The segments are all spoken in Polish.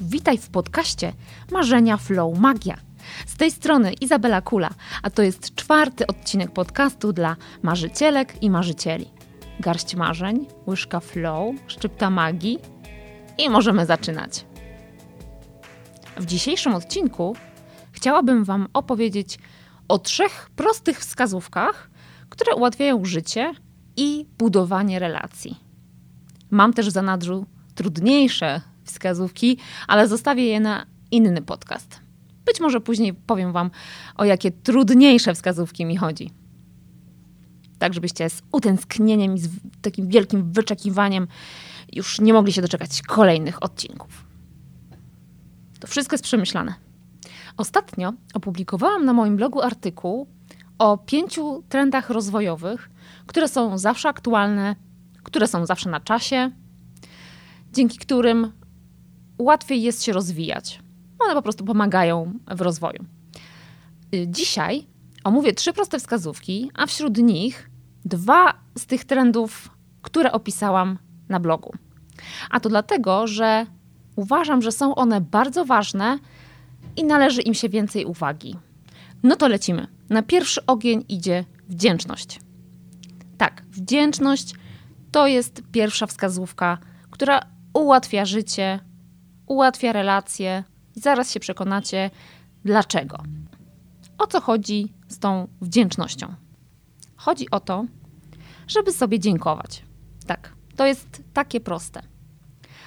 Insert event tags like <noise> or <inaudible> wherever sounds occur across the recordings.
Witaj w podcaście Marzenia Flow Magia. Z tej strony Izabela Kula, a to jest czwarty odcinek podcastu dla marzycielek i marzycieli. Garść marzeń, łyżka flow, szczypta magii i możemy zaczynać. W dzisiejszym odcinku chciałabym Wam opowiedzieć o trzech prostych wskazówkach, które ułatwiają życie i budowanie relacji. Mam też w zanadrzu trudniejsze wskazówki, ale zostawię je na inny podcast. Być może później powiem Wam, o jakie trudniejsze wskazówki mi chodzi. Tak, żebyście z utęsknieniem i z takim wielkim wyczekiwaniem już nie mogli się doczekać kolejnych odcinków. To wszystko jest przemyślane. Ostatnio opublikowałam na moim blogu artykuł o pięciu trendach rozwojowych, które są zawsze aktualne, które są zawsze na czasie, dzięki którym łatwiej jest się rozwijać. One po prostu pomagają w rozwoju. Y, dzisiaj omówię trzy proste wskazówki, a wśród nich dwa z tych trendów, które opisałam na blogu. A to dlatego, że uważam, że są one bardzo ważne i należy im się więcej uwagi. No to lecimy. Na pierwszy ogień idzie wdzięczność. Tak, wdzięczność to jest pierwsza wskazówka, która ułatwia życie, ułatwia relacje. I zaraz się przekonacie, dlaczego. O co chodzi z tą wdzięcznością? Chodzi o to, żeby sobie dziękować. Tak, to jest takie proste.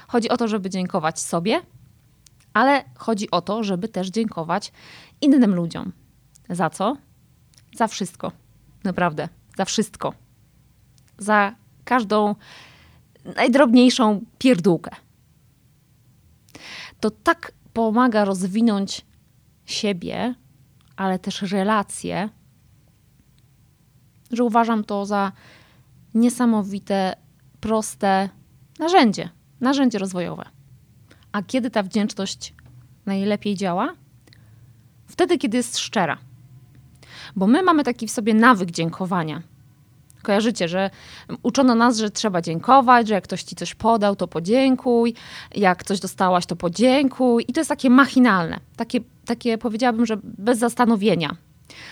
Chodzi o to, żeby dziękować sobie, ale chodzi o to, żeby też dziękować innym ludziom. Za co? Za wszystko. Naprawdę, za wszystko. Za każdą najdrobniejszą pierdółkę. To tak pomaga rozwinąć siebie, ale też relacje, że uważam to za niesamowite, proste narzędzie, narzędzie rozwojowe. A kiedy ta wdzięczność najlepiej działa? Wtedy, kiedy jest szczera. Bo my mamy taki w sobie nawyk dziękowania. Kojarzycie, że uczono nas, że trzeba dziękować, że jak ktoś ci coś podał, to podziękuj, jak coś dostałaś, to podziękuj. I to jest takie machinalne, takie, takie powiedziałabym, że bez zastanowienia.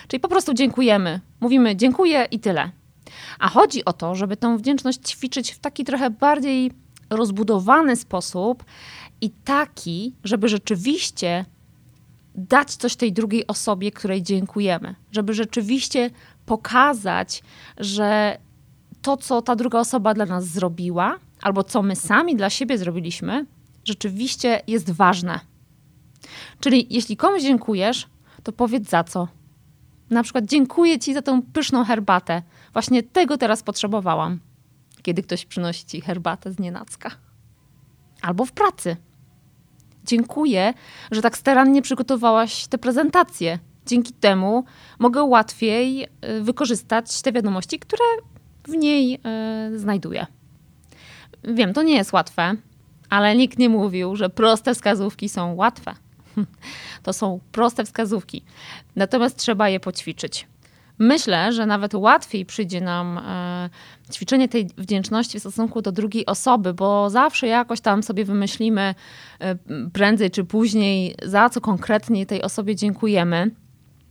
Czyli po prostu dziękujemy, mówimy dziękuję i tyle. A chodzi o to, żeby tą wdzięczność ćwiczyć w taki trochę bardziej rozbudowany sposób i taki, żeby rzeczywiście dać coś tej drugiej osobie, której dziękujemy. Żeby rzeczywiście pokazać, że to, co ta druga osoba dla nas zrobiła, albo co my sami dla siebie zrobiliśmy, rzeczywiście jest ważne. Czyli jeśli komuś dziękujesz, to powiedz za co. Na przykład dziękuję ci za tą pyszną herbatę. Właśnie tego teraz potrzebowałam, kiedy ktoś przynosi ci herbatę z nienacka. Albo w pracy. Dziękuję, że tak starannie przygotowałaś tę prezentację dzięki temu mogę łatwiej y, wykorzystać te wiadomości, które w niej y, znajduję. Wiem, to nie jest łatwe, ale nikt nie mówił, że proste wskazówki są łatwe. <laughs> To są proste wskazówki, natomiast trzeba je poćwiczyć. Myślę, że nawet łatwiej przyjdzie nam e, ćwiczenie tej wdzięczności w stosunku do drugiej osoby, bo zawsze jakoś tam sobie wymyślimy e, prędzej czy później, za co konkretnie tej osobie dziękujemy.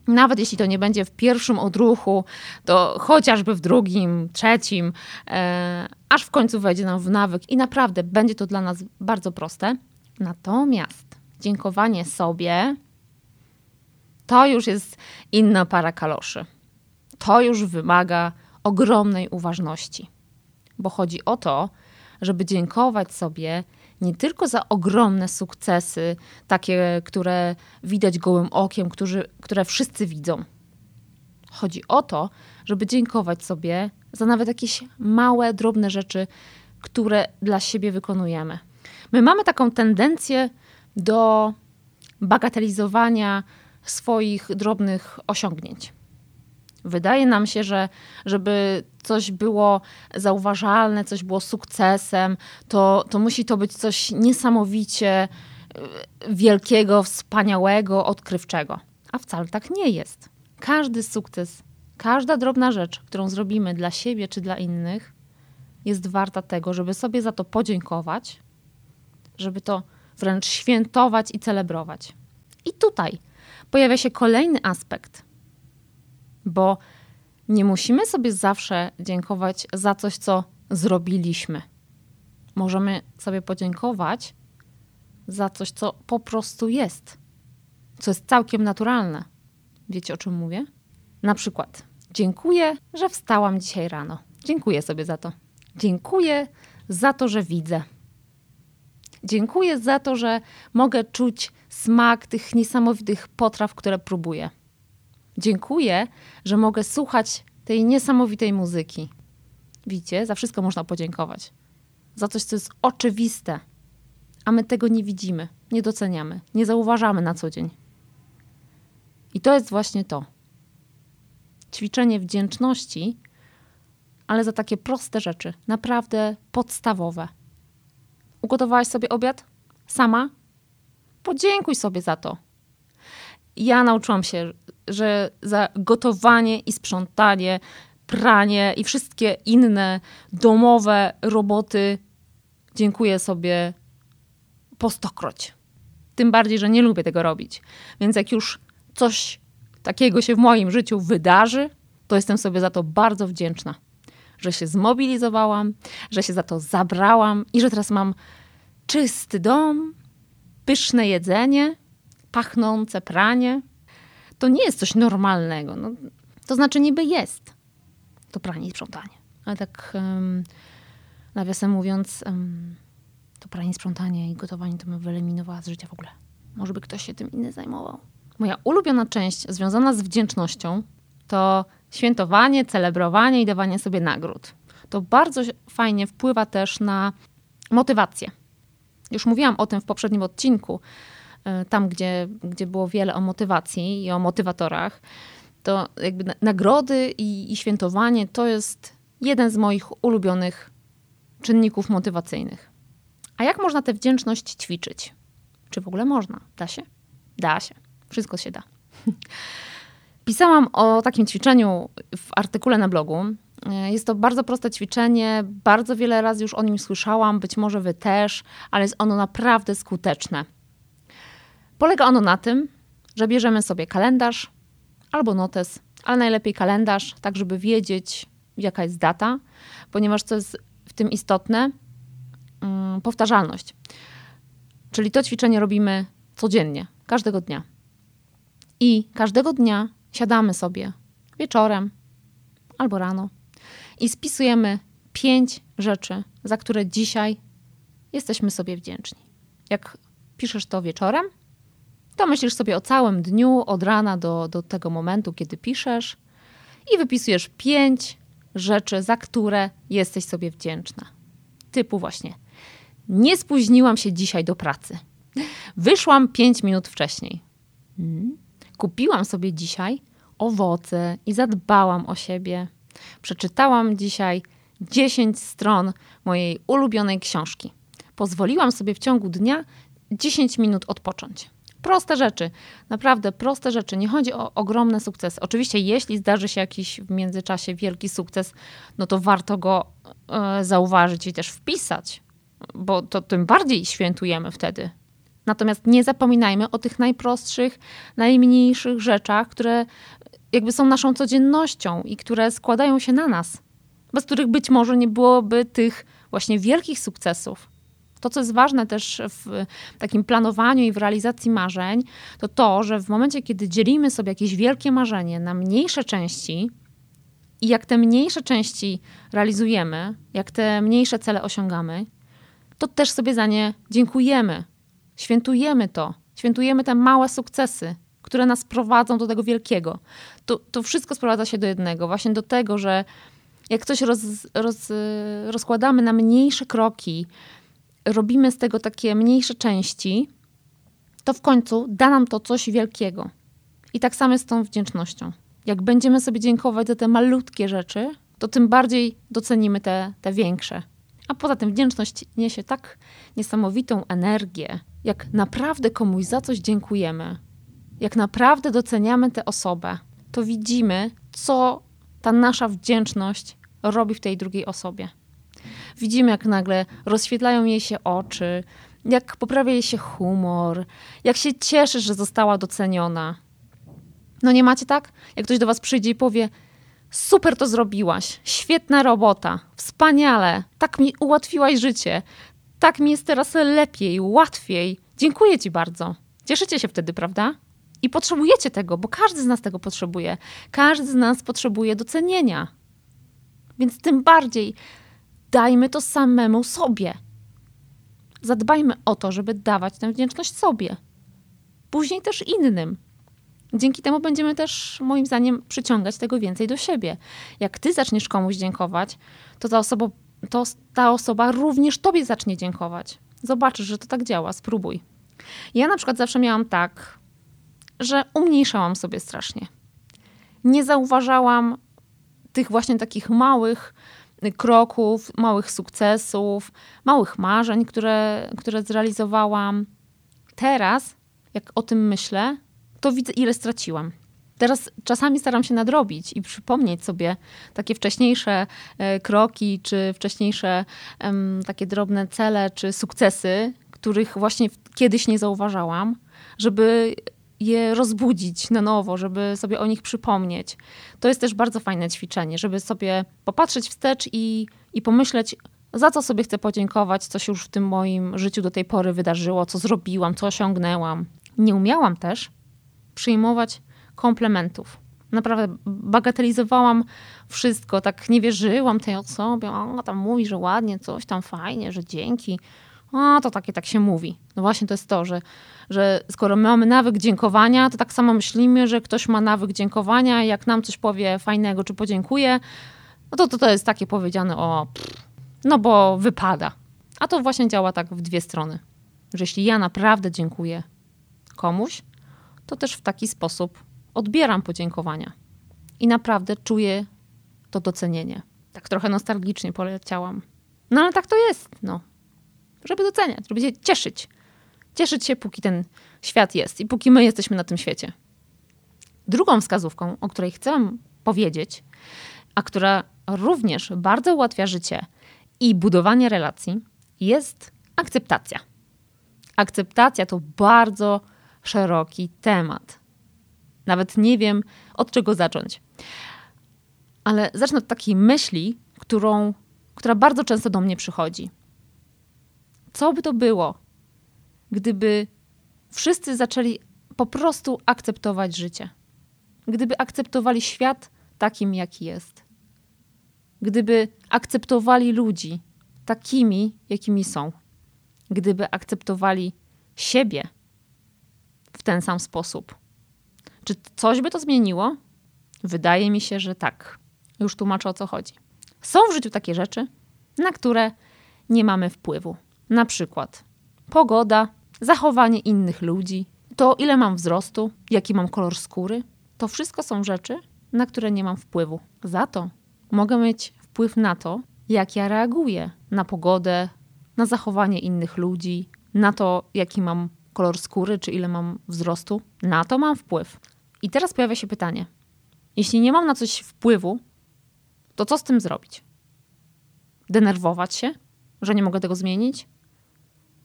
Nawet jeśli to nie będzie w pierwszym odruchu, to chociażby w drugim, trzecim, e, aż w końcu wejdzie nam w nawyk i naprawdę będzie to dla nas bardzo proste. Natomiast dziękowanie sobie to już jest inna para kaloszy. To już wymaga ogromnej uważności, bo chodzi o to, żeby dziękować sobie nie tylko za ogromne sukcesy, takie, które widać gołym okiem, którzy, które wszyscy widzą. Chodzi o to, żeby dziękować sobie za nawet jakieś małe, drobne rzeczy, które dla siebie wykonujemy. My mamy taką tendencję do bagatelizowania swoich drobnych osiągnięć. Wydaje nam się, że żeby coś było zauważalne, coś było sukcesem, to, to musi to być coś niesamowicie e, wielkiego, wspaniałego, odkrywczego. A wcale tak nie jest. Każdy sukces, każda drobna rzecz, którą zrobimy dla siebie czy dla innych, jest warta tego, żeby sobie za to podziękować, żeby to wręcz świętować i celebrować. I tutaj pojawia się kolejny aspekt, bo nie musimy sobie zawsze dziękować za coś, co zrobiliśmy. Możemy sobie podziękować za coś, co po prostu jest, co jest całkiem naturalne. Wiecie o czym mówię? Na przykład, dziękuję, że wstałam dzisiaj rano. Dziękuję sobie za to. Dziękuję za to, że widzę. Dziękuję za to, że mogę czuć smak tych niesamowitych potraw, które próbuję. Dziękuję, że mogę słuchać tej niesamowitej muzyki. Widzicie, za wszystko można podziękować. Za coś, co jest oczywiste, a my tego nie widzimy, nie doceniamy, nie zauważamy na co dzień. I to jest właśnie to. Ćwiczenie wdzięczności, ale za takie proste rzeczy, naprawdę podstawowe. Ugotowałaś sobie obiad? Sama? Podziękuj sobie za to. Ja nauczyłam się, że za gotowanie i sprzątanie, pranie i wszystkie inne domowe roboty dziękuję sobie po stokroć. Tym bardziej, że nie lubię tego robić. Więc jak już coś takiego się w moim życiu wydarzy, to jestem sobie za to bardzo wdzięczna, że się zmobilizowałam, że się za to zabrałam i że teraz mam czysty dom, pyszne jedzenie, pachnące pranie. To nie jest coś normalnego. No, to znaczy niby jest. To pranie i sprzątanie. Ale tak um, nawiasem mówiąc, um, to pranie, sprzątanie i gotowanie to bym wyeliminowała z życia w ogóle. Może by ktoś się tym inny zajmował. Moja ulubiona część związana z wdzięcznością to świętowanie, celebrowanie i dawanie sobie nagród. To bardzo fajnie wpływa też na motywację. Już mówiłam o tym w poprzednim odcinku, tam gdzie, gdzie było wiele o motywacji i o motywatorach. To jakby nagrody i, i świętowanie to jest jeden z moich ulubionych czynników motywacyjnych. A jak można tę wdzięczność ćwiczyć? Czy w ogóle można? Da się? Da się. Wszystko się da. <laughs> Pisałam o takim ćwiczeniu w artykule na blogu. Jest to bardzo proste ćwiczenie, bardzo wiele razy już o nim słyszałam, być może wy też, ale jest ono naprawdę skuteczne. Polega ono na tym, że bierzemy sobie kalendarz albo notes, ale najlepiej kalendarz, tak żeby wiedzieć, jaka jest data, ponieważ co jest w tym istotne, mm, powtarzalność. Czyli to ćwiczenie robimy codziennie, każdego dnia. I każdego dnia siadamy sobie wieczorem albo rano i spisujemy pięć rzeczy, za które dzisiaj jesteśmy sobie wdzięczni. Jak piszesz to wieczorem, to myślisz sobie o całym dniu, od rana do, do tego momentu, kiedy piszesz, i wypisujesz pięć rzeczy, za które jesteś sobie wdzięczna. Typu właśnie, nie spóźniłam się dzisiaj do pracy. Wyszłam pięć minut wcześniej. Hmm. Kupiłam sobie dzisiaj owoce i zadbałam o siebie. Przeczytałam dzisiaj 10 stron mojej ulubionej książki. Pozwoliłam sobie w ciągu dnia 10 minut odpocząć. Proste rzeczy, naprawdę proste rzeczy. Nie chodzi o ogromne sukcesy. Oczywiście, jeśli zdarzy się jakiś w międzyczasie wielki sukces, no to warto go e, zauważyć i też wpisać, bo to tym bardziej świętujemy wtedy. Natomiast nie zapominajmy o tych najprostszych, najmniejszych rzeczach, które jakby są naszą codziennością i które składają się na nas, bez których być może nie byłoby tych właśnie wielkich sukcesów. To, co jest ważne też w takim planowaniu i w realizacji marzeń, to to, że w momencie, kiedy dzielimy sobie jakieś wielkie marzenie na mniejsze części i jak te mniejsze części realizujemy, jak te mniejsze cele osiągamy, to też sobie za nie dziękujemy. Świętujemy to, świętujemy te małe sukcesy, które nas prowadzą do tego wielkiego. To, to wszystko sprowadza się do jednego, właśnie do tego, że jak coś roz, roz, rozkładamy na mniejsze kroki, robimy z tego takie mniejsze części, to w końcu da nam to coś wielkiego. I tak samo z tą wdzięcznością. Jak będziemy sobie dziękować za te malutkie rzeczy, to tym bardziej docenimy te, te większe. A poza tym wdzięczność niesie tak niesamowitą energię, jak naprawdę komuś za coś dziękujemy, jak naprawdę doceniamy tę osobę, to widzimy, co ta nasza wdzięczność robi w tej drugiej osobie. Widzimy, jak nagle rozświetlają jej się oczy, jak poprawia jej się humor, jak się cieszy, że została doceniona. No nie macie tak? Jak ktoś do was przyjdzie i powie: Super to zrobiłaś, świetna robota, wspaniale, tak mi ułatwiłaś życie, tak mi jest teraz lepiej, łatwiej. Dziękuję ci bardzo. Cieszycie się wtedy, prawda? I potrzebujecie tego, bo każdy z nas tego potrzebuje. Każdy z nas potrzebuje docenienia. Więc tym bardziej dajmy to samemu sobie. Zadbajmy o to, żeby dawać tę wdzięczność sobie. Później też innym. Dzięki temu będziemy też, moim zdaniem, przyciągać tego więcej do siebie. Jak ty zaczniesz komuś dziękować, to ta osoba, to ta osoba również tobie zacznie dziękować. Zobaczysz, że to tak działa, spróbuj. Ja na przykład zawsze miałam tak, że umniejszałam sobie strasznie. Nie zauważałam tych właśnie takich małych kroków, małych sukcesów, małych marzeń, które, które zrealizowałam. Teraz, jak o tym myślę, to widzę, ile straciłam. Teraz czasami staram się nadrobić i przypomnieć sobie takie wcześniejsze e, kroki, czy wcześniejsze takie drobne cele, czy sukcesy, których właśnie kiedyś nie zauważałam, żeby je rozbudzić na nowo, żeby sobie o nich przypomnieć. To jest też bardzo fajne ćwiczenie, żeby sobie popatrzeć wstecz i, i pomyśleć, za co sobie chcę podziękować, co się już w tym moim życiu do tej pory wydarzyło, co zrobiłam, co osiągnęłam. Nie umiałam też przyjmować komplementów. Naprawdę bagatelizowałam wszystko, tak nie wierzyłam tej osobie. O, tam mówi, że ładnie, coś tam fajnie, że dzięki. A to takie tak się mówi. No właśnie to jest to, że, że skoro my mamy nawyk dziękowania, to tak samo myślimy, że ktoś ma nawyk dziękowania, jak nam coś powie fajnego czy podziękuje, no to to, to jest takie powiedziane o pff, no bo wypada. A to właśnie działa tak w dwie strony. Że jeśli ja naprawdę dziękuję komuś, to też w taki sposób odbieram podziękowania. I naprawdę czuję to docenienie. Tak trochę nostalgicznie poleciałam. No ale tak to jest, no żeby doceniać, żeby się cieszyć. Cieszyć się, póki ten świat jest i póki my jesteśmy na tym świecie. Drugą wskazówką, o której chcę powiedzieć, a która również bardzo ułatwia życie i budowanie relacji, jest akceptacja. Akceptacja to bardzo szeroki temat. Nawet nie wiem, od czego zacząć. Ale zacznę od takiej myśli, którą, która bardzo często do mnie przychodzi. Co by to było, gdyby wszyscy zaczęli po prostu akceptować życie? Gdyby akceptowali świat takim, jaki jest? Gdyby akceptowali ludzi takimi, jakimi są? Gdyby akceptowali siebie w ten sam sposób? Czy coś by to zmieniło? Wydaje mi się, że tak. Już tłumaczę o co chodzi. Są w życiu takie rzeczy, na które nie mamy wpływu. Na przykład pogoda, zachowanie innych ludzi, to ile mam wzrostu, jaki mam kolor skóry. To wszystko są rzeczy, na które nie mam wpływu. Za to mogę mieć wpływ na to, jak ja reaguję na pogodę, na zachowanie innych ludzi, na to, jaki mam kolor skóry, czy ile mam wzrostu. Na to mam wpływ. I teraz pojawia się pytanie: jeśli nie mam na coś wpływu, to co z tym zrobić? Denerwować się, że nie mogę tego zmienić?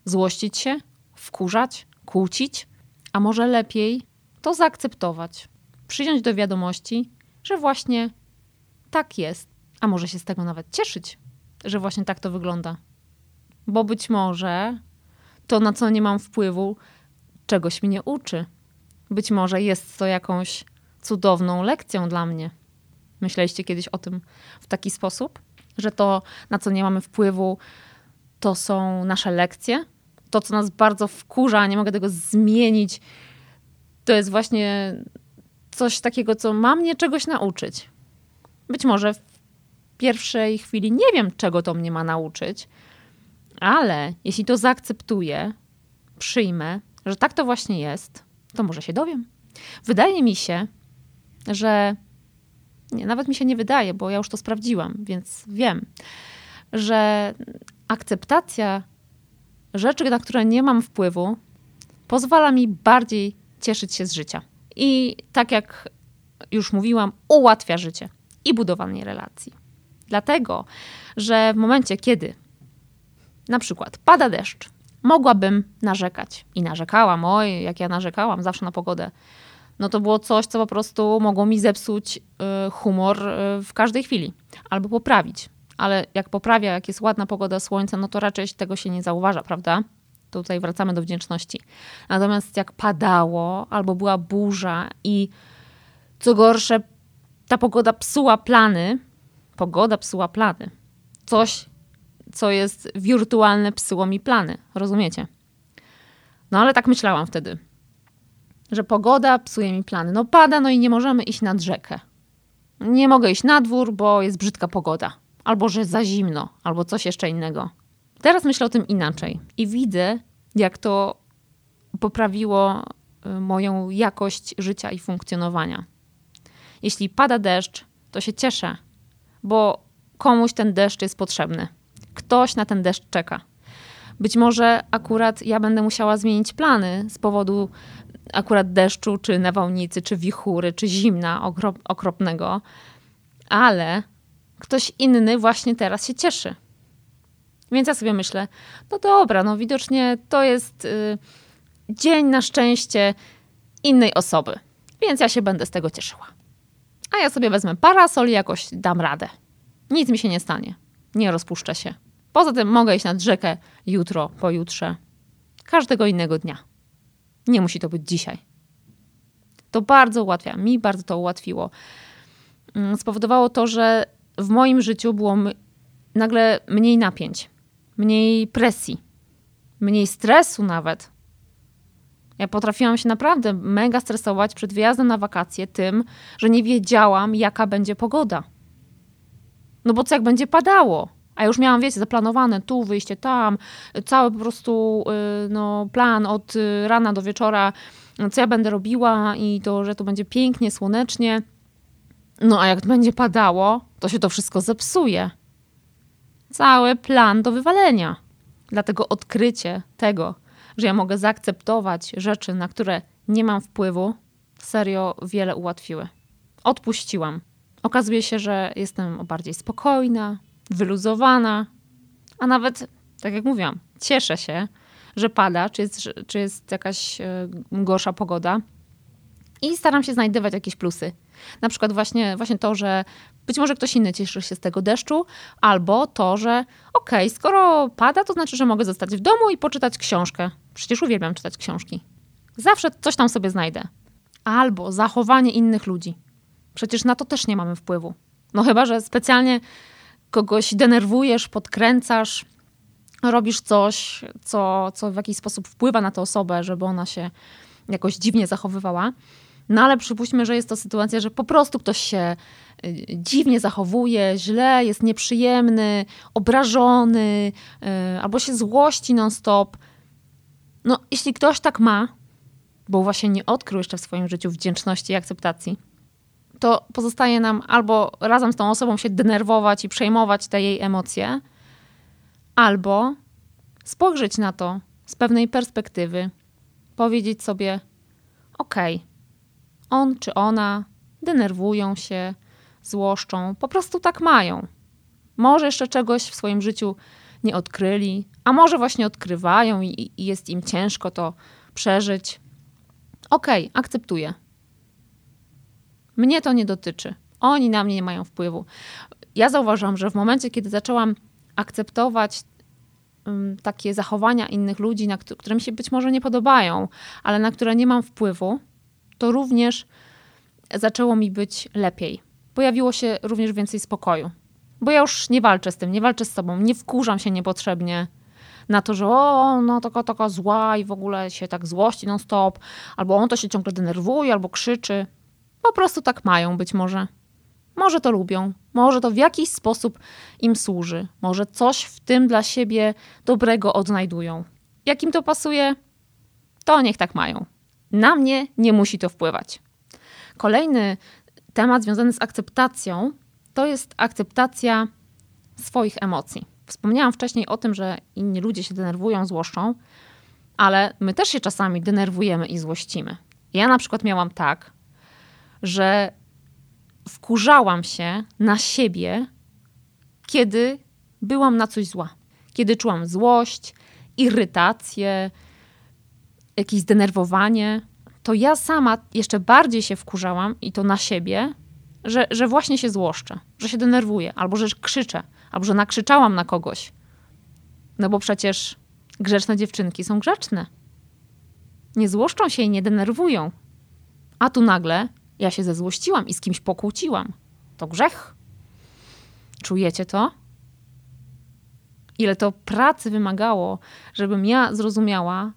Złościć się, wkurzać, kłócić, a może lepiej to zaakceptować, przyjąć do wiadomości, że właśnie tak jest, a może się z tego nawet cieszyć, że właśnie tak to wygląda. Bo być może to, na co nie mam wpływu, czegoś mnie uczy. Być może jest to jakąś cudowną lekcją dla mnie. Myśleliście kiedyś o tym w taki sposób, że to, na co nie mamy wpływu, to są nasze lekcje, to, co nas bardzo wkurza, nie mogę tego zmienić, to jest właśnie coś takiego, co ma mnie czegoś nauczyć. Być może w pierwszej chwili nie wiem, czego to mnie ma nauczyć, ale jeśli to zaakceptuję, przyjmę, że tak to właśnie jest, to może się dowiem. Wydaje mi się, że nie, nawet mi się nie wydaje, bo ja już to sprawdziłam, więc wiem, że akceptacja rzeczy, na które nie mam wpływu, pozwala mi bardziej cieszyć się z życia. I tak jak już mówiłam, ułatwia życie i budowanie relacji. Dlatego, że w momencie, kiedy na przykład pada deszcz, mogłabym narzekać. I narzekałam, oj, jak ja narzekałam zawsze na pogodę. No to było coś, co po prostu mogło mi zepsuć y, humor y, w każdej chwili albo poprawić. Ale jak poprawia, jak jest ładna pogoda, słońce, no to raczej tego się nie zauważa, prawda? Tutaj wracamy do wdzięczności. Natomiast jak padało albo była burza i co gorsze, ta pogoda psuła plany, pogoda psuła plany. Coś, co jest wirtualne, psuło mi plany. Rozumiecie? No ale tak myślałam wtedy, że pogoda psuje mi plany. No pada, no i nie możemy iść nad rzekę. Nie mogę iść na dwór, bo jest brzydka pogoda. Albo że za zimno, albo coś jeszcze innego. Teraz myślę o tym inaczej i widzę, jak to poprawiło y, moją jakość życia i funkcjonowania. Jeśli pada deszcz, to się cieszę, bo komuś ten deszcz jest potrzebny. Ktoś na ten deszcz czeka. Być może akurat ja będę musiała zmienić plany z powodu akurat deszczu, czy nawałnicy, czy wichury, czy zimna okropnego, ale ktoś inny właśnie teraz się cieszy. Więc ja sobie myślę, no dobra, no widocznie to jest y, dzień na szczęście innej osoby, więc ja się będę z tego cieszyła. A ja sobie wezmę parasol i jakoś dam radę. Nic mi się nie stanie. Nie rozpuszczę się. Poza tym mogę iść nad rzekę jutro, pojutrze, każdego innego dnia. Nie musi to być dzisiaj. To bardzo ułatwia. Mi bardzo to ułatwiło. Mm, spowodowało to, że w moim życiu było nagle mniej napięć, mniej presji, mniej stresu nawet. Ja potrafiłam się naprawdę mega stresować przed wyjazdem na wakacje tym, że nie wiedziałam, jaka będzie pogoda. No bo co jak będzie padało? A już miałam, wiecie, zaplanowane tu, wyjście tam, cały po prostu y, no, plan od y, rana do wieczora, co ja będę robiła i to, że to będzie pięknie, słonecznie. No a jak będzie padało, to się to wszystko zepsuje. Cały plan do wywalenia. Dlatego odkrycie tego, że ja mogę zaakceptować rzeczy, na które nie mam wpływu, serio wiele ułatwiły. Odpuściłam. Okazuje się, że jestem bardziej spokojna, wyluzowana, a nawet, tak jak mówiłam, cieszę się, że pada, czy jest, czy jest jakaś e, gorsza pogoda. I staram się znajdywać jakieś plusy. Na przykład właśnie, właśnie to, że być może ktoś inny cieszy się z tego deszczu, albo to, że okej, okay, skoro pada, to znaczy, że mogę zostać w domu i poczytać książkę. Przecież uwielbiam czytać książki. Zawsze coś tam sobie znajdę. Albo zachowanie innych ludzi. Przecież na to też nie mamy wpływu. No chyba, że specjalnie kogoś denerwujesz, podkręcasz, robisz coś, co, co w jakiś sposób wpływa na tę osobę, żeby ona się jakoś dziwnie zachowywała. No ale przypuśćmy, że jest to sytuacja, że po prostu ktoś się y, dziwnie zachowuje, źle, jest nieprzyjemny, obrażony, yy, albo się złości non-stop. No, jeśli ktoś tak ma, bo właśnie nie odkrył jeszcze w swoim życiu wdzięczności i akceptacji, to pozostaje nam albo razem z tą osobą się denerwować i przejmować te jej emocje, albo spojrzeć na to z pewnej perspektywy, powiedzieć sobie: OK, on czy ona denerwują się, złoszczą, po prostu tak mają. Może jeszcze czegoś w swoim życiu nie odkryli, a może właśnie odkrywają i, i jest im ciężko to przeżyć. Okej, okay, akceptuję. Mnie to nie dotyczy. Oni na mnie nie mają wpływu. Ja zauważyłam, że w momencie, kiedy zaczęłam akceptować um, takie zachowania innych ludzi, na które mi się być może nie podobają, ale na które nie mam wpływu, to również zaczęło mi być lepiej. Pojawiło się również więcej spokoju. Bo ja już nie walczę z tym, nie walczę z sobą, nie wkurzam się niepotrzebnie na to, że o, no taka, taka zła i w ogóle się tak złości non stop, albo on to się ciągle denerwuje, albo krzyczy. Po prostu tak mają być może. Może to lubią, może to w jakiś sposób im służy, może coś w tym dla siebie dobrego odnajdują. Jak im to pasuje, to niech tak mają. Na mnie nie musi to wpływać. Kolejny temat związany z akceptacją to jest akceptacja swoich emocji. Wspomniałam wcześniej o tym, że inni ludzie się denerwują, złoszczą, ale my też się czasami denerwujemy i złościmy. Ja na przykład miałam tak, że wkurzałam się na siebie, kiedy byłam na coś zła. Kiedy czułam złość irytację, jakieś zdenerwowanie, to ja sama jeszcze bardziej się wkurzałam i to na siebie, że, że właśnie się złoszczę, że się denerwuję, albo że krzyczę, albo że nakrzyczałam na kogoś. No bo przecież grzeczne dziewczynki są grzeczne. Nie złoszczą się i nie denerwują. A tu nagle ja się zezłościłam i z kimś pokłóciłam. To grzech. Czujecie to? Ile to pracy wymagało, żebym ja zrozumiała,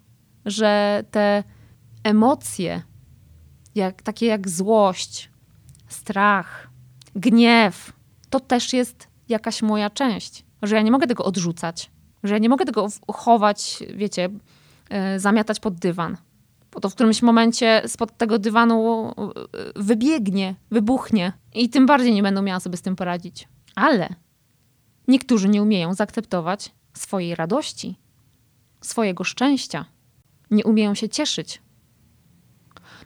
że te emocje, jak, takie jak złość, strach, gniew, to też jest jakaś moja część. Że ja nie mogę tego odrzucać, że ja nie mogę tego chować, wiecie, yy, zamiatać pod dywan. Bo to w którymś momencie spod tego dywanu e, wybiegnie, wybuchnie i tym bardziej nie będą miała sobie z tym poradzić. Ale niektórzy nie umieją zaakceptować swojej radości, swojego szczęścia. Nie umieją się cieszyć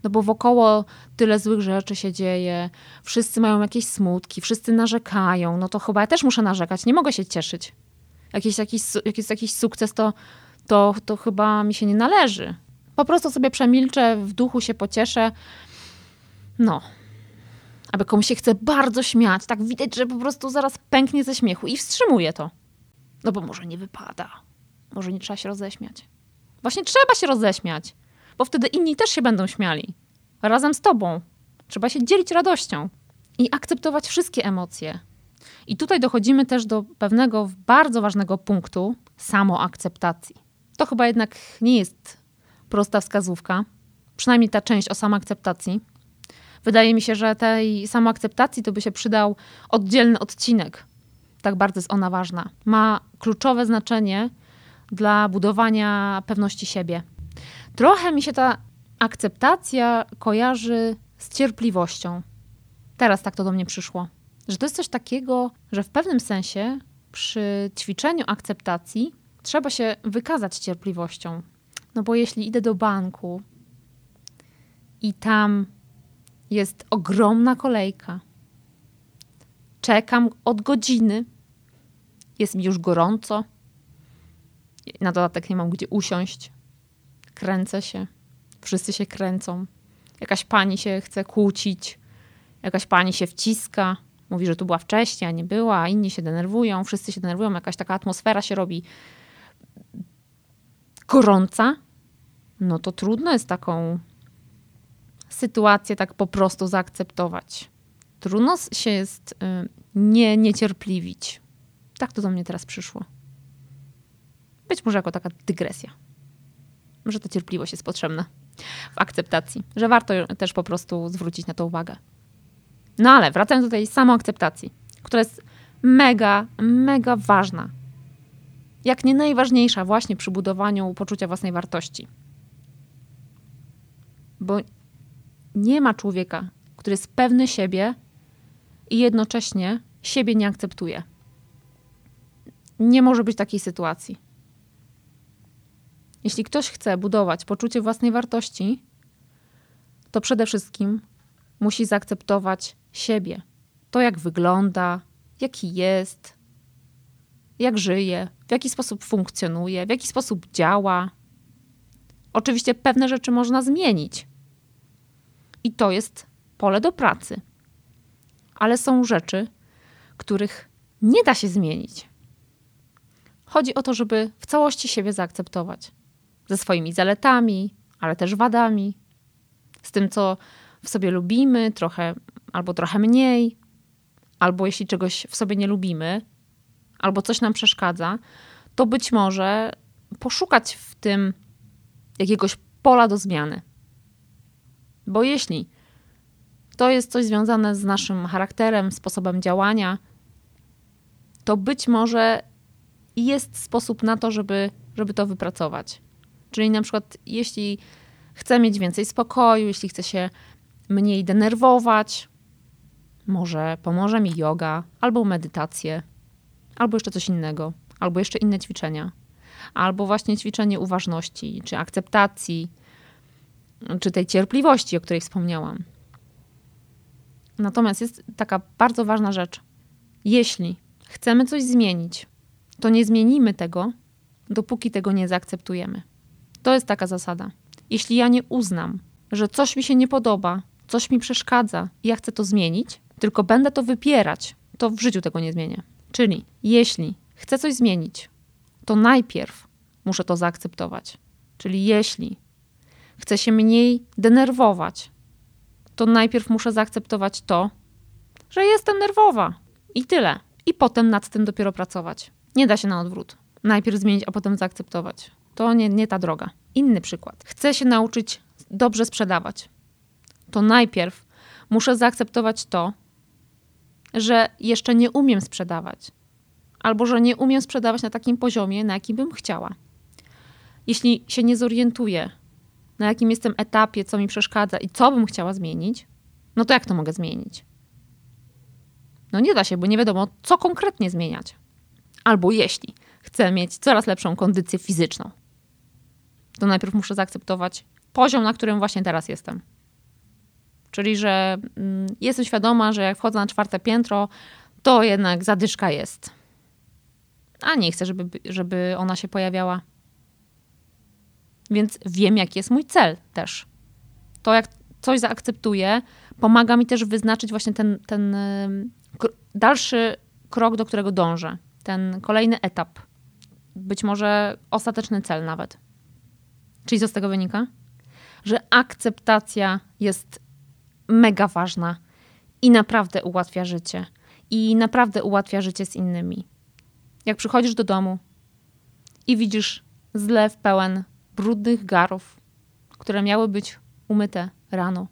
no bo wokoło tyle złych rzeczy się dzieje, wszyscy mają jakieś smutki, wszyscy narzekają, no to chyba ja też muszę narzekać, nie mogę się cieszyć. Jakiś, jakiś, jakiś, jakiś sukces to, to, to chyba mi się nie należy. Po prostu sobie przemilczę, w duchu się pocieszę. No. Aby komuś się chce bardzo śmiać, tak widać, że po prostu zaraz pęknie ze śmiechu i wstrzymuje to. No bo może nie wypada. Może nie trzeba się roześmiać. Właśnie trzeba się roześmiać bo wtedy inni też się będą śmiali. Razem z tobą. Trzeba się dzielić radością i akceptować wszystkie emocje. I tutaj dochodzimy też do pewnego bardzo ważnego punktu samoakceptacji. To chyba jednak nie jest prosta wskazówka, przynajmniej ta część o samoakceptacji. Wydaje mi się, że tej samoakceptacji to by się przydał oddzielny odcinek. Tak bardzo jest ona ważna. Ma kluczowe znaczenie dla budowania pewności siebie. Trochę mi się ta akceptacja kojarzy z cierpliwością. Teraz tak to do mnie przyszło. Że to jest coś takiego, że w pewnym sensie przy ćwiczeniu akceptacji trzeba się wykazać cierpliwością. No bo jeśli idę do banku i tam jest ogromna kolejka, czekam od godziny, jest mi już gorąco, na dodatek nie mam gdzie usiąść, kręcę się. Wszyscy się kręcą. Jakaś pani się chce kłócić, jakaś pani się wciska, mówi, że tu była wcześniej, a nie była, a inni się denerwują, wszyscy się denerwują, jakaś taka atmosfera się robi gorąca, no to trudno jest taką sytuację tak po prostu zaakceptować. Trudno się jest y, nie niecierpliwić. Tak to do mnie teraz przyszło. Być może jako taka dygresja że ta cierpliwość jest potrzebna w akceptacji, że warto też po prostu zwrócić na to uwagę. No ale wracając do tej samoakceptacji, która jest mega, mega ważna. Jak nie najważniejsza właśnie przy budowaniu poczucia własnej wartości. Bo nie ma człowieka, który jest pewny siebie i jednocześnie siebie nie akceptuje. Nie może być takiej sytuacji. Jeśli ktoś chce budować poczucie własnej wartości, to przede wszystkim musi zaakceptować siebie. To, jak wygląda, jaki jest, jak żyje, w jaki sposób funkcjonuje, w jaki sposób działa. Oczywiście pewne rzeczy można zmienić. I to jest pole do pracy. Ale są rzeczy, których nie da się zmienić. Chodzi o to, żeby w całości siebie zaakceptować ze swoimi zaletami, ale też wadami, z tym, co w sobie lubimy, trochę albo trochę mniej, albo jeśli czegoś w sobie nie lubimy, albo coś nam przeszkadza, to być może poszukać w tym jakiegoś pola do zmiany. Bo jeśli to jest coś związane z naszym charakterem, sposobem działania, to być może jest sposób na to, żeby, żeby to wypracować. Czyli na przykład, jeśli chcę mieć więcej spokoju, jeśli chcę się mniej denerwować, może pomoże mi yoga, albo medytację, albo jeszcze coś innego, albo jeszcze inne ćwiczenia, albo właśnie ćwiczenie uważności, czy akceptacji, czy tej cierpliwości, o której wspomniałam. Natomiast jest taka bardzo ważna rzecz. Jeśli chcemy coś zmienić, to nie zmienimy tego dopóki tego nie zaakceptujemy. To jest taka zasada. Jeśli ja nie uznam, że coś mi się nie podoba, coś mi przeszkadza i ja chcę to zmienić, tylko będę to wypierać, to w życiu tego nie zmienię. Czyli jeśli chcę coś zmienić, to najpierw muszę to zaakceptować. Czyli jeśli chcę się mniej denerwować, to najpierw muszę zaakceptować to, że jestem nerwowa i tyle. I potem nad tym dopiero pracować. Nie da się na odwrót. Najpierw zmienić, a potem zaakceptować. To nie, nie ta droga. Inny przykład. Chcę się nauczyć dobrze sprzedawać. To najpierw muszę zaakceptować to, że jeszcze nie umiem sprzedawać, albo że nie umiem sprzedawać na takim poziomie, na jakim bym chciała. Jeśli się nie zorientuję, na jakim jestem etapie, co mi przeszkadza i co bym chciała zmienić, no to jak to mogę zmienić? No nie da się, bo nie wiadomo, co konkretnie zmieniać. Albo jeśli chcę mieć coraz lepszą kondycję fizyczną, to najpierw muszę zaakceptować poziom, na którym właśnie teraz jestem. Czyli, że mm, jestem świadoma, że jak wchodzę na czwarte piętro, to jednak zadyszka jest. A nie chcę, żeby, żeby ona się pojawiała. Więc wiem, jaki jest mój cel też. To, jak coś zaakceptuję, pomaga mi też wyznaczyć właśnie ten, ten dalszy krok, do którego dążę. Ten kolejny etap. Być może ostateczny cel nawet. Czyli co z tego wynika? Że akceptacja jest mega ważna i naprawdę ułatwia życie. I naprawdę ułatwia życie z innymi. Jak przychodzisz do domu i widzisz zlew pełen brudnych garów, które miały być umyte rano,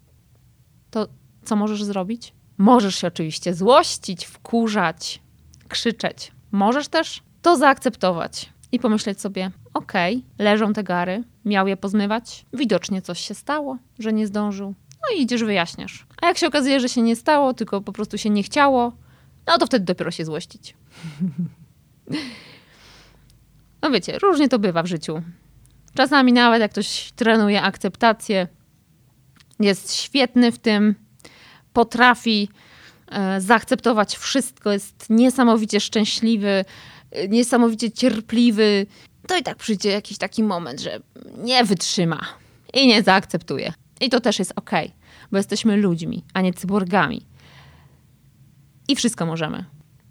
to co możesz zrobić? Możesz się oczywiście złościć, wkurzać, krzyczeć. Możesz też to zaakceptować i pomyśleć sobie: okej, okay, leżą te gary, miał je pozmywać, widocznie coś się stało, że nie zdążył. No i idziesz, wyjaśniasz. A jak się okazuje, że się nie stało, tylko po prostu się nie chciało, no to wtedy dopiero się złościć. No wiecie, różnie to bywa w życiu. Czasami nawet jak ktoś trenuje akceptację, jest świetny w tym, potrafi e, zaakceptować wszystko, jest niesamowicie szczęśliwy, e, niesamowicie cierpliwy, to i tak przyjdzie jakiś taki moment, że nie wytrzyma i nie zaakceptuje. I to też jest ok, bo jesteśmy ludźmi, a nie cyborgami. I wszystko możemy.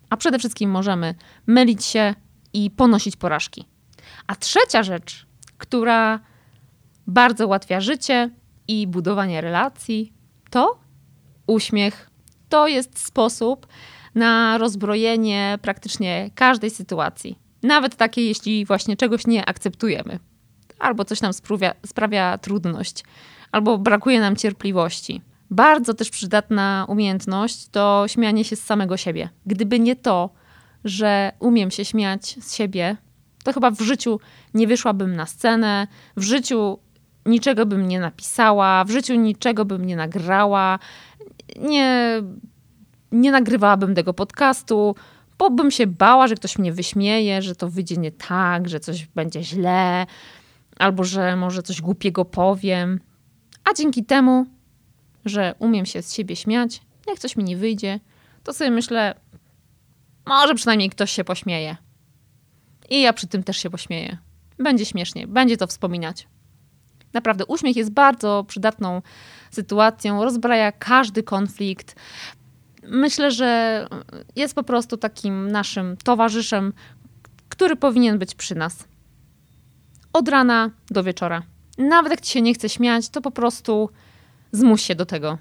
A przede wszystkim możemy mylić się i ponosić porażki. A trzecia rzecz, która bardzo ułatwia życie i budowanie relacji, to uśmiech. To jest sposób na rozbrojenie praktycznie każdej sytuacji. Nawet takiej, jeśli właśnie czegoś nie akceptujemy, albo coś nam sprawia, sprawia trudność, albo brakuje nam cierpliwości. Bardzo też przydatna umiejętność to śmianie się z samego siebie. Gdyby nie to, że umiem się śmiać z siebie, to chyba w życiu nie wyszłabym na scenę, w życiu niczego bym nie napisała, w życiu niczego bym nie nagrała, nie, nie nagrywałabym tego podcastu, bo bym się bała, że ktoś mnie wyśmieje, że to wyjdzie nie tak, że coś będzie źle, albo że może coś głupiego powiem. A dzięki temu, że umiem się z siebie śmiać, jak coś mi nie wyjdzie, to sobie myślę, może przynajmniej ktoś się pośmieje. I ja przy tym też się pośmieję. Będzie śmiesznie, będzie to wspominać. Naprawdę, uśmiech jest bardzo przydatną sytuacją, rozbraja każdy konflikt. Myślę, że jest po prostu takim naszym towarzyszem, który powinien być przy nas. Od rana do wieczora. Nawet jak ci się nie chce śmiać, to po prostu zmuś się do tego.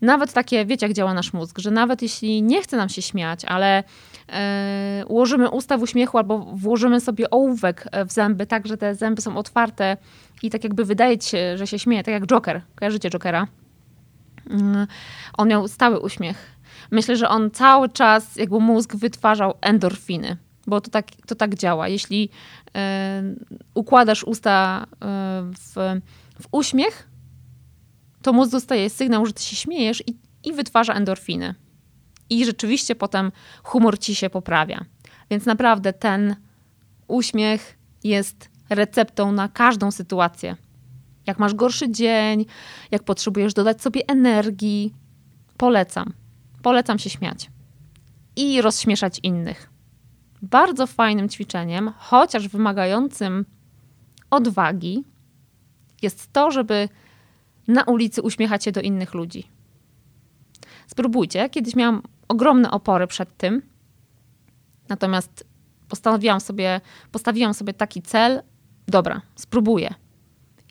Nawet takie, wiecie, jak działa nasz mózg, że nawet jeśli nie chce nam się śmiać, ale e, ułożymy usta w uśmiechu albo włożymy sobie ołówek w zęby, tak, że te zęby są otwarte i tak jakby wydaje ci się, że się śmieje, tak jak Joker. Kojarzycie Jokera? Mm, on miał stały uśmiech. Myślę, że on cały czas, jakby mózg wytwarzał endorfiny, bo to tak, to tak działa. Jeśli e, układasz usta e, w, w uśmiech, to mózg dostaje sygnał, że ty się śmiejesz i, i wytwarza endorfiny. I rzeczywiście potem humor ci się poprawia. Więc naprawdę ten uśmiech jest receptą na każdą sytuację. Jak masz gorszy dzień, jak potrzebujesz dodać sobie energii, polecam. Polecam się śmiać i rozśmieszać innych. bardzo fajnym ćwiczeniem, chociaż wymagającym odwagi, jest to, żeby na ulicy uśmiechać się do innych ludzi. Spróbujcie. Kiedyś miałam ogromne opory przed tym. Natomiast postanowiłam sobie, postawiłam sobie taki cel. Dobra, spróbuję.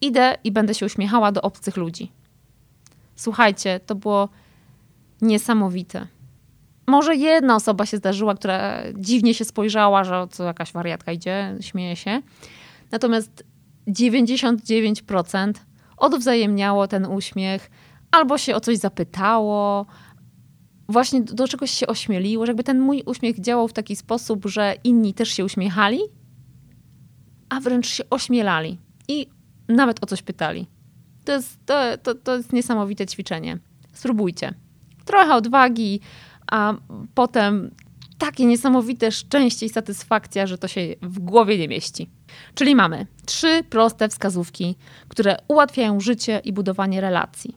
Idę i będę się uśmiechała do obcych ludzi. Słuchajcie, to było niesamowite. Może jedna osoba się zdarzyła, która dziwnie się spojrzała, że co jakaś wariatka idzie, śmieje się. Natomiast 99% odwzajemniało ten uśmiech, albo się o coś zapytało, właśnie do czegoś się ośmieliło, że jakby ten mój uśmiech działał w taki sposób, że inni też się uśmiechali, a wręcz się ośmielali i nawet o coś pytali. To jest, to, to, to jest niesamowite ćwiczenie. Spróbujcie. Trochę odwagi, a potem takie niesamowite szczęście i satysfakcja, że to się w głowie nie mieści. Czyli mamy trzy proste wskazówki, które ułatwiają życie i budowanie relacji: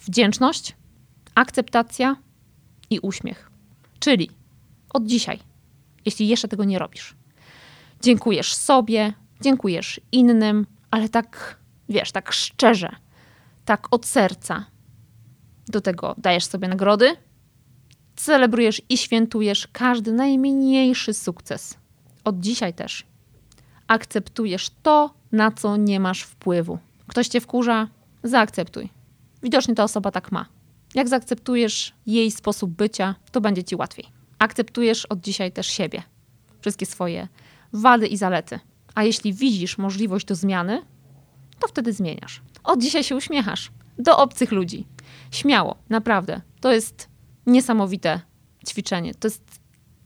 wdzięczność, akceptacja i uśmiech. Czyli od dzisiaj, jeśli jeszcze tego nie robisz, dziękujesz sobie, dziękujesz innym, ale tak, wiesz, tak szczerze, tak od serca. Do tego dajesz sobie nagrody, celebrujesz i świętujesz każdy najmniejszy sukces. Od dzisiaj też. Akceptujesz to, na co nie masz wpływu. Ktoś cię wkurza? Zaakceptuj. Widocznie ta osoba tak ma. Jak zaakceptujesz jej sposób bycia, to będzie ci łatwiej. Akceptujesz od dzisiaj też siebie, wszystkie swoje wady i zalety. A jeśli widzisz możliwość do zmiany, to wtedy zmieniasz. Od dzisiaj się uśmiechasz do obcych ludzi. Śmiało, naprawdę. To jest niesamowite ćwiczenie. To jest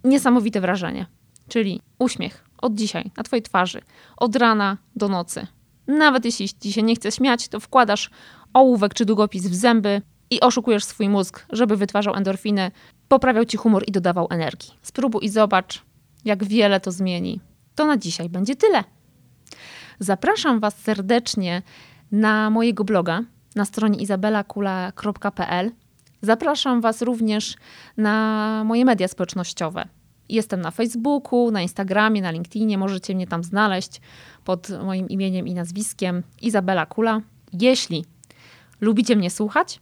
niesamowite wrażenie. Czyli uśmiech od dzisiaj na twojej twarzy, od rana do nocy. Nawet jeśli się nie chce śmiać, to wkładasz ołówek czy długopis w zęby i oszukujesz swój mózg, żeby wytwarzał endorfiny, poprawiał ci humor i dodawał energii. Spróbuj i zobacz, jak wiele to zmieni. To na dzisiaj będzie tyle. Zapraszam Was serdecznie na mojego bloga na stronie izabelakula.pl. Zapraszam Was również na moje media społecznościowe. Jestem na Facebooku, na Instagramie, na LinkedInie. Możecie mnie tam znaleźć pod moim imieniem i nazwiskiem Izabela Kula. Jeśli lubicie mnie słuchać,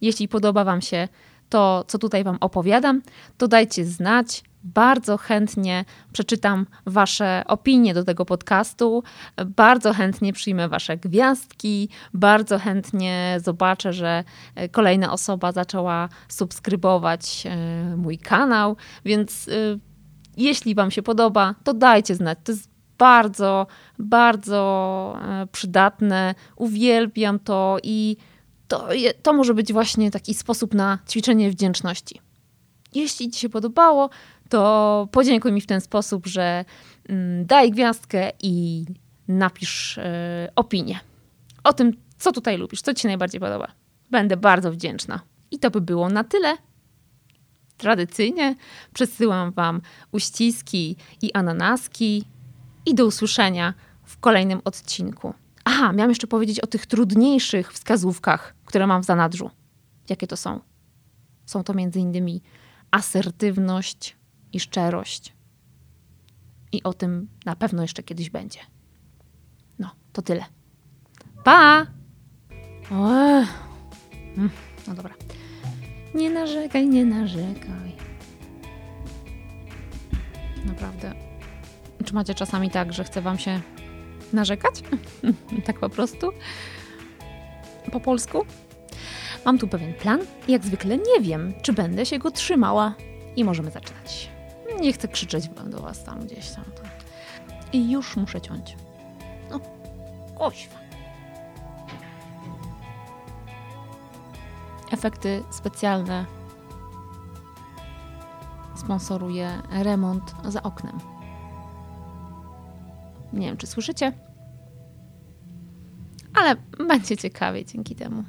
jeśli podoba Wam się to, co tutaj Wam opowiadam, to dajcie znać. Bardzo chętnie przeczytam Wasze opinie do tego podcastu, bardzo chętnie przyjmę Wasze gwiazdki, bardzo chętnie zobaczę, że kolejna osoba zaczęła subskrybować e, mój kanał, więc e, jeśli Wam się podoba, to dajcie znać. To jest bardzo, bardzo e, przydatne. Uwielbiam to i to, to może być właśnie taki sposób na ćwiczenie wdzięczności. Jeśli Ci się podobało, to podziękuj mi w ten sposób, że mm, daj gwiazdkę i napisz e, opinię o tym, co tutaj lubisz, co Ci się najbardziej podoba. Będę bardzo wdzięczna. I to by było na tyle. Tradycyjnie przesyłam Wam uściski i ananaski i do usłyszenia w kolejnym odcinku. Aha, miałam jeszcze powiedzieć o tych trudniejszych wskazówkach, które mam w zanadrzu. Jakie to są? Są to między innymi asertywność i szczerość. I o tym na pewno jeszcze kiedyś będzie. No, to tyle. Pa! Mm, no dobra. Nie narzekaj, nie narzekaj. Naprawdę. Czy macie czasami tak, że chce wam się narzekać? <laughs> tak po prostu? Po polsku? Mam tu pewien plan i jak zwykle nie wiem, czy będę się go trzymała. I możemy zaczynać. Nie chcę krzyczeć do was tam gdzieś tam. I już muszę ciąć. No, kuźwa. Efekty specjalne sponsoruje remont za oknem. Nie wiem, czy słyszycie, ale <laughs> będzie ciekawie dzięki temu.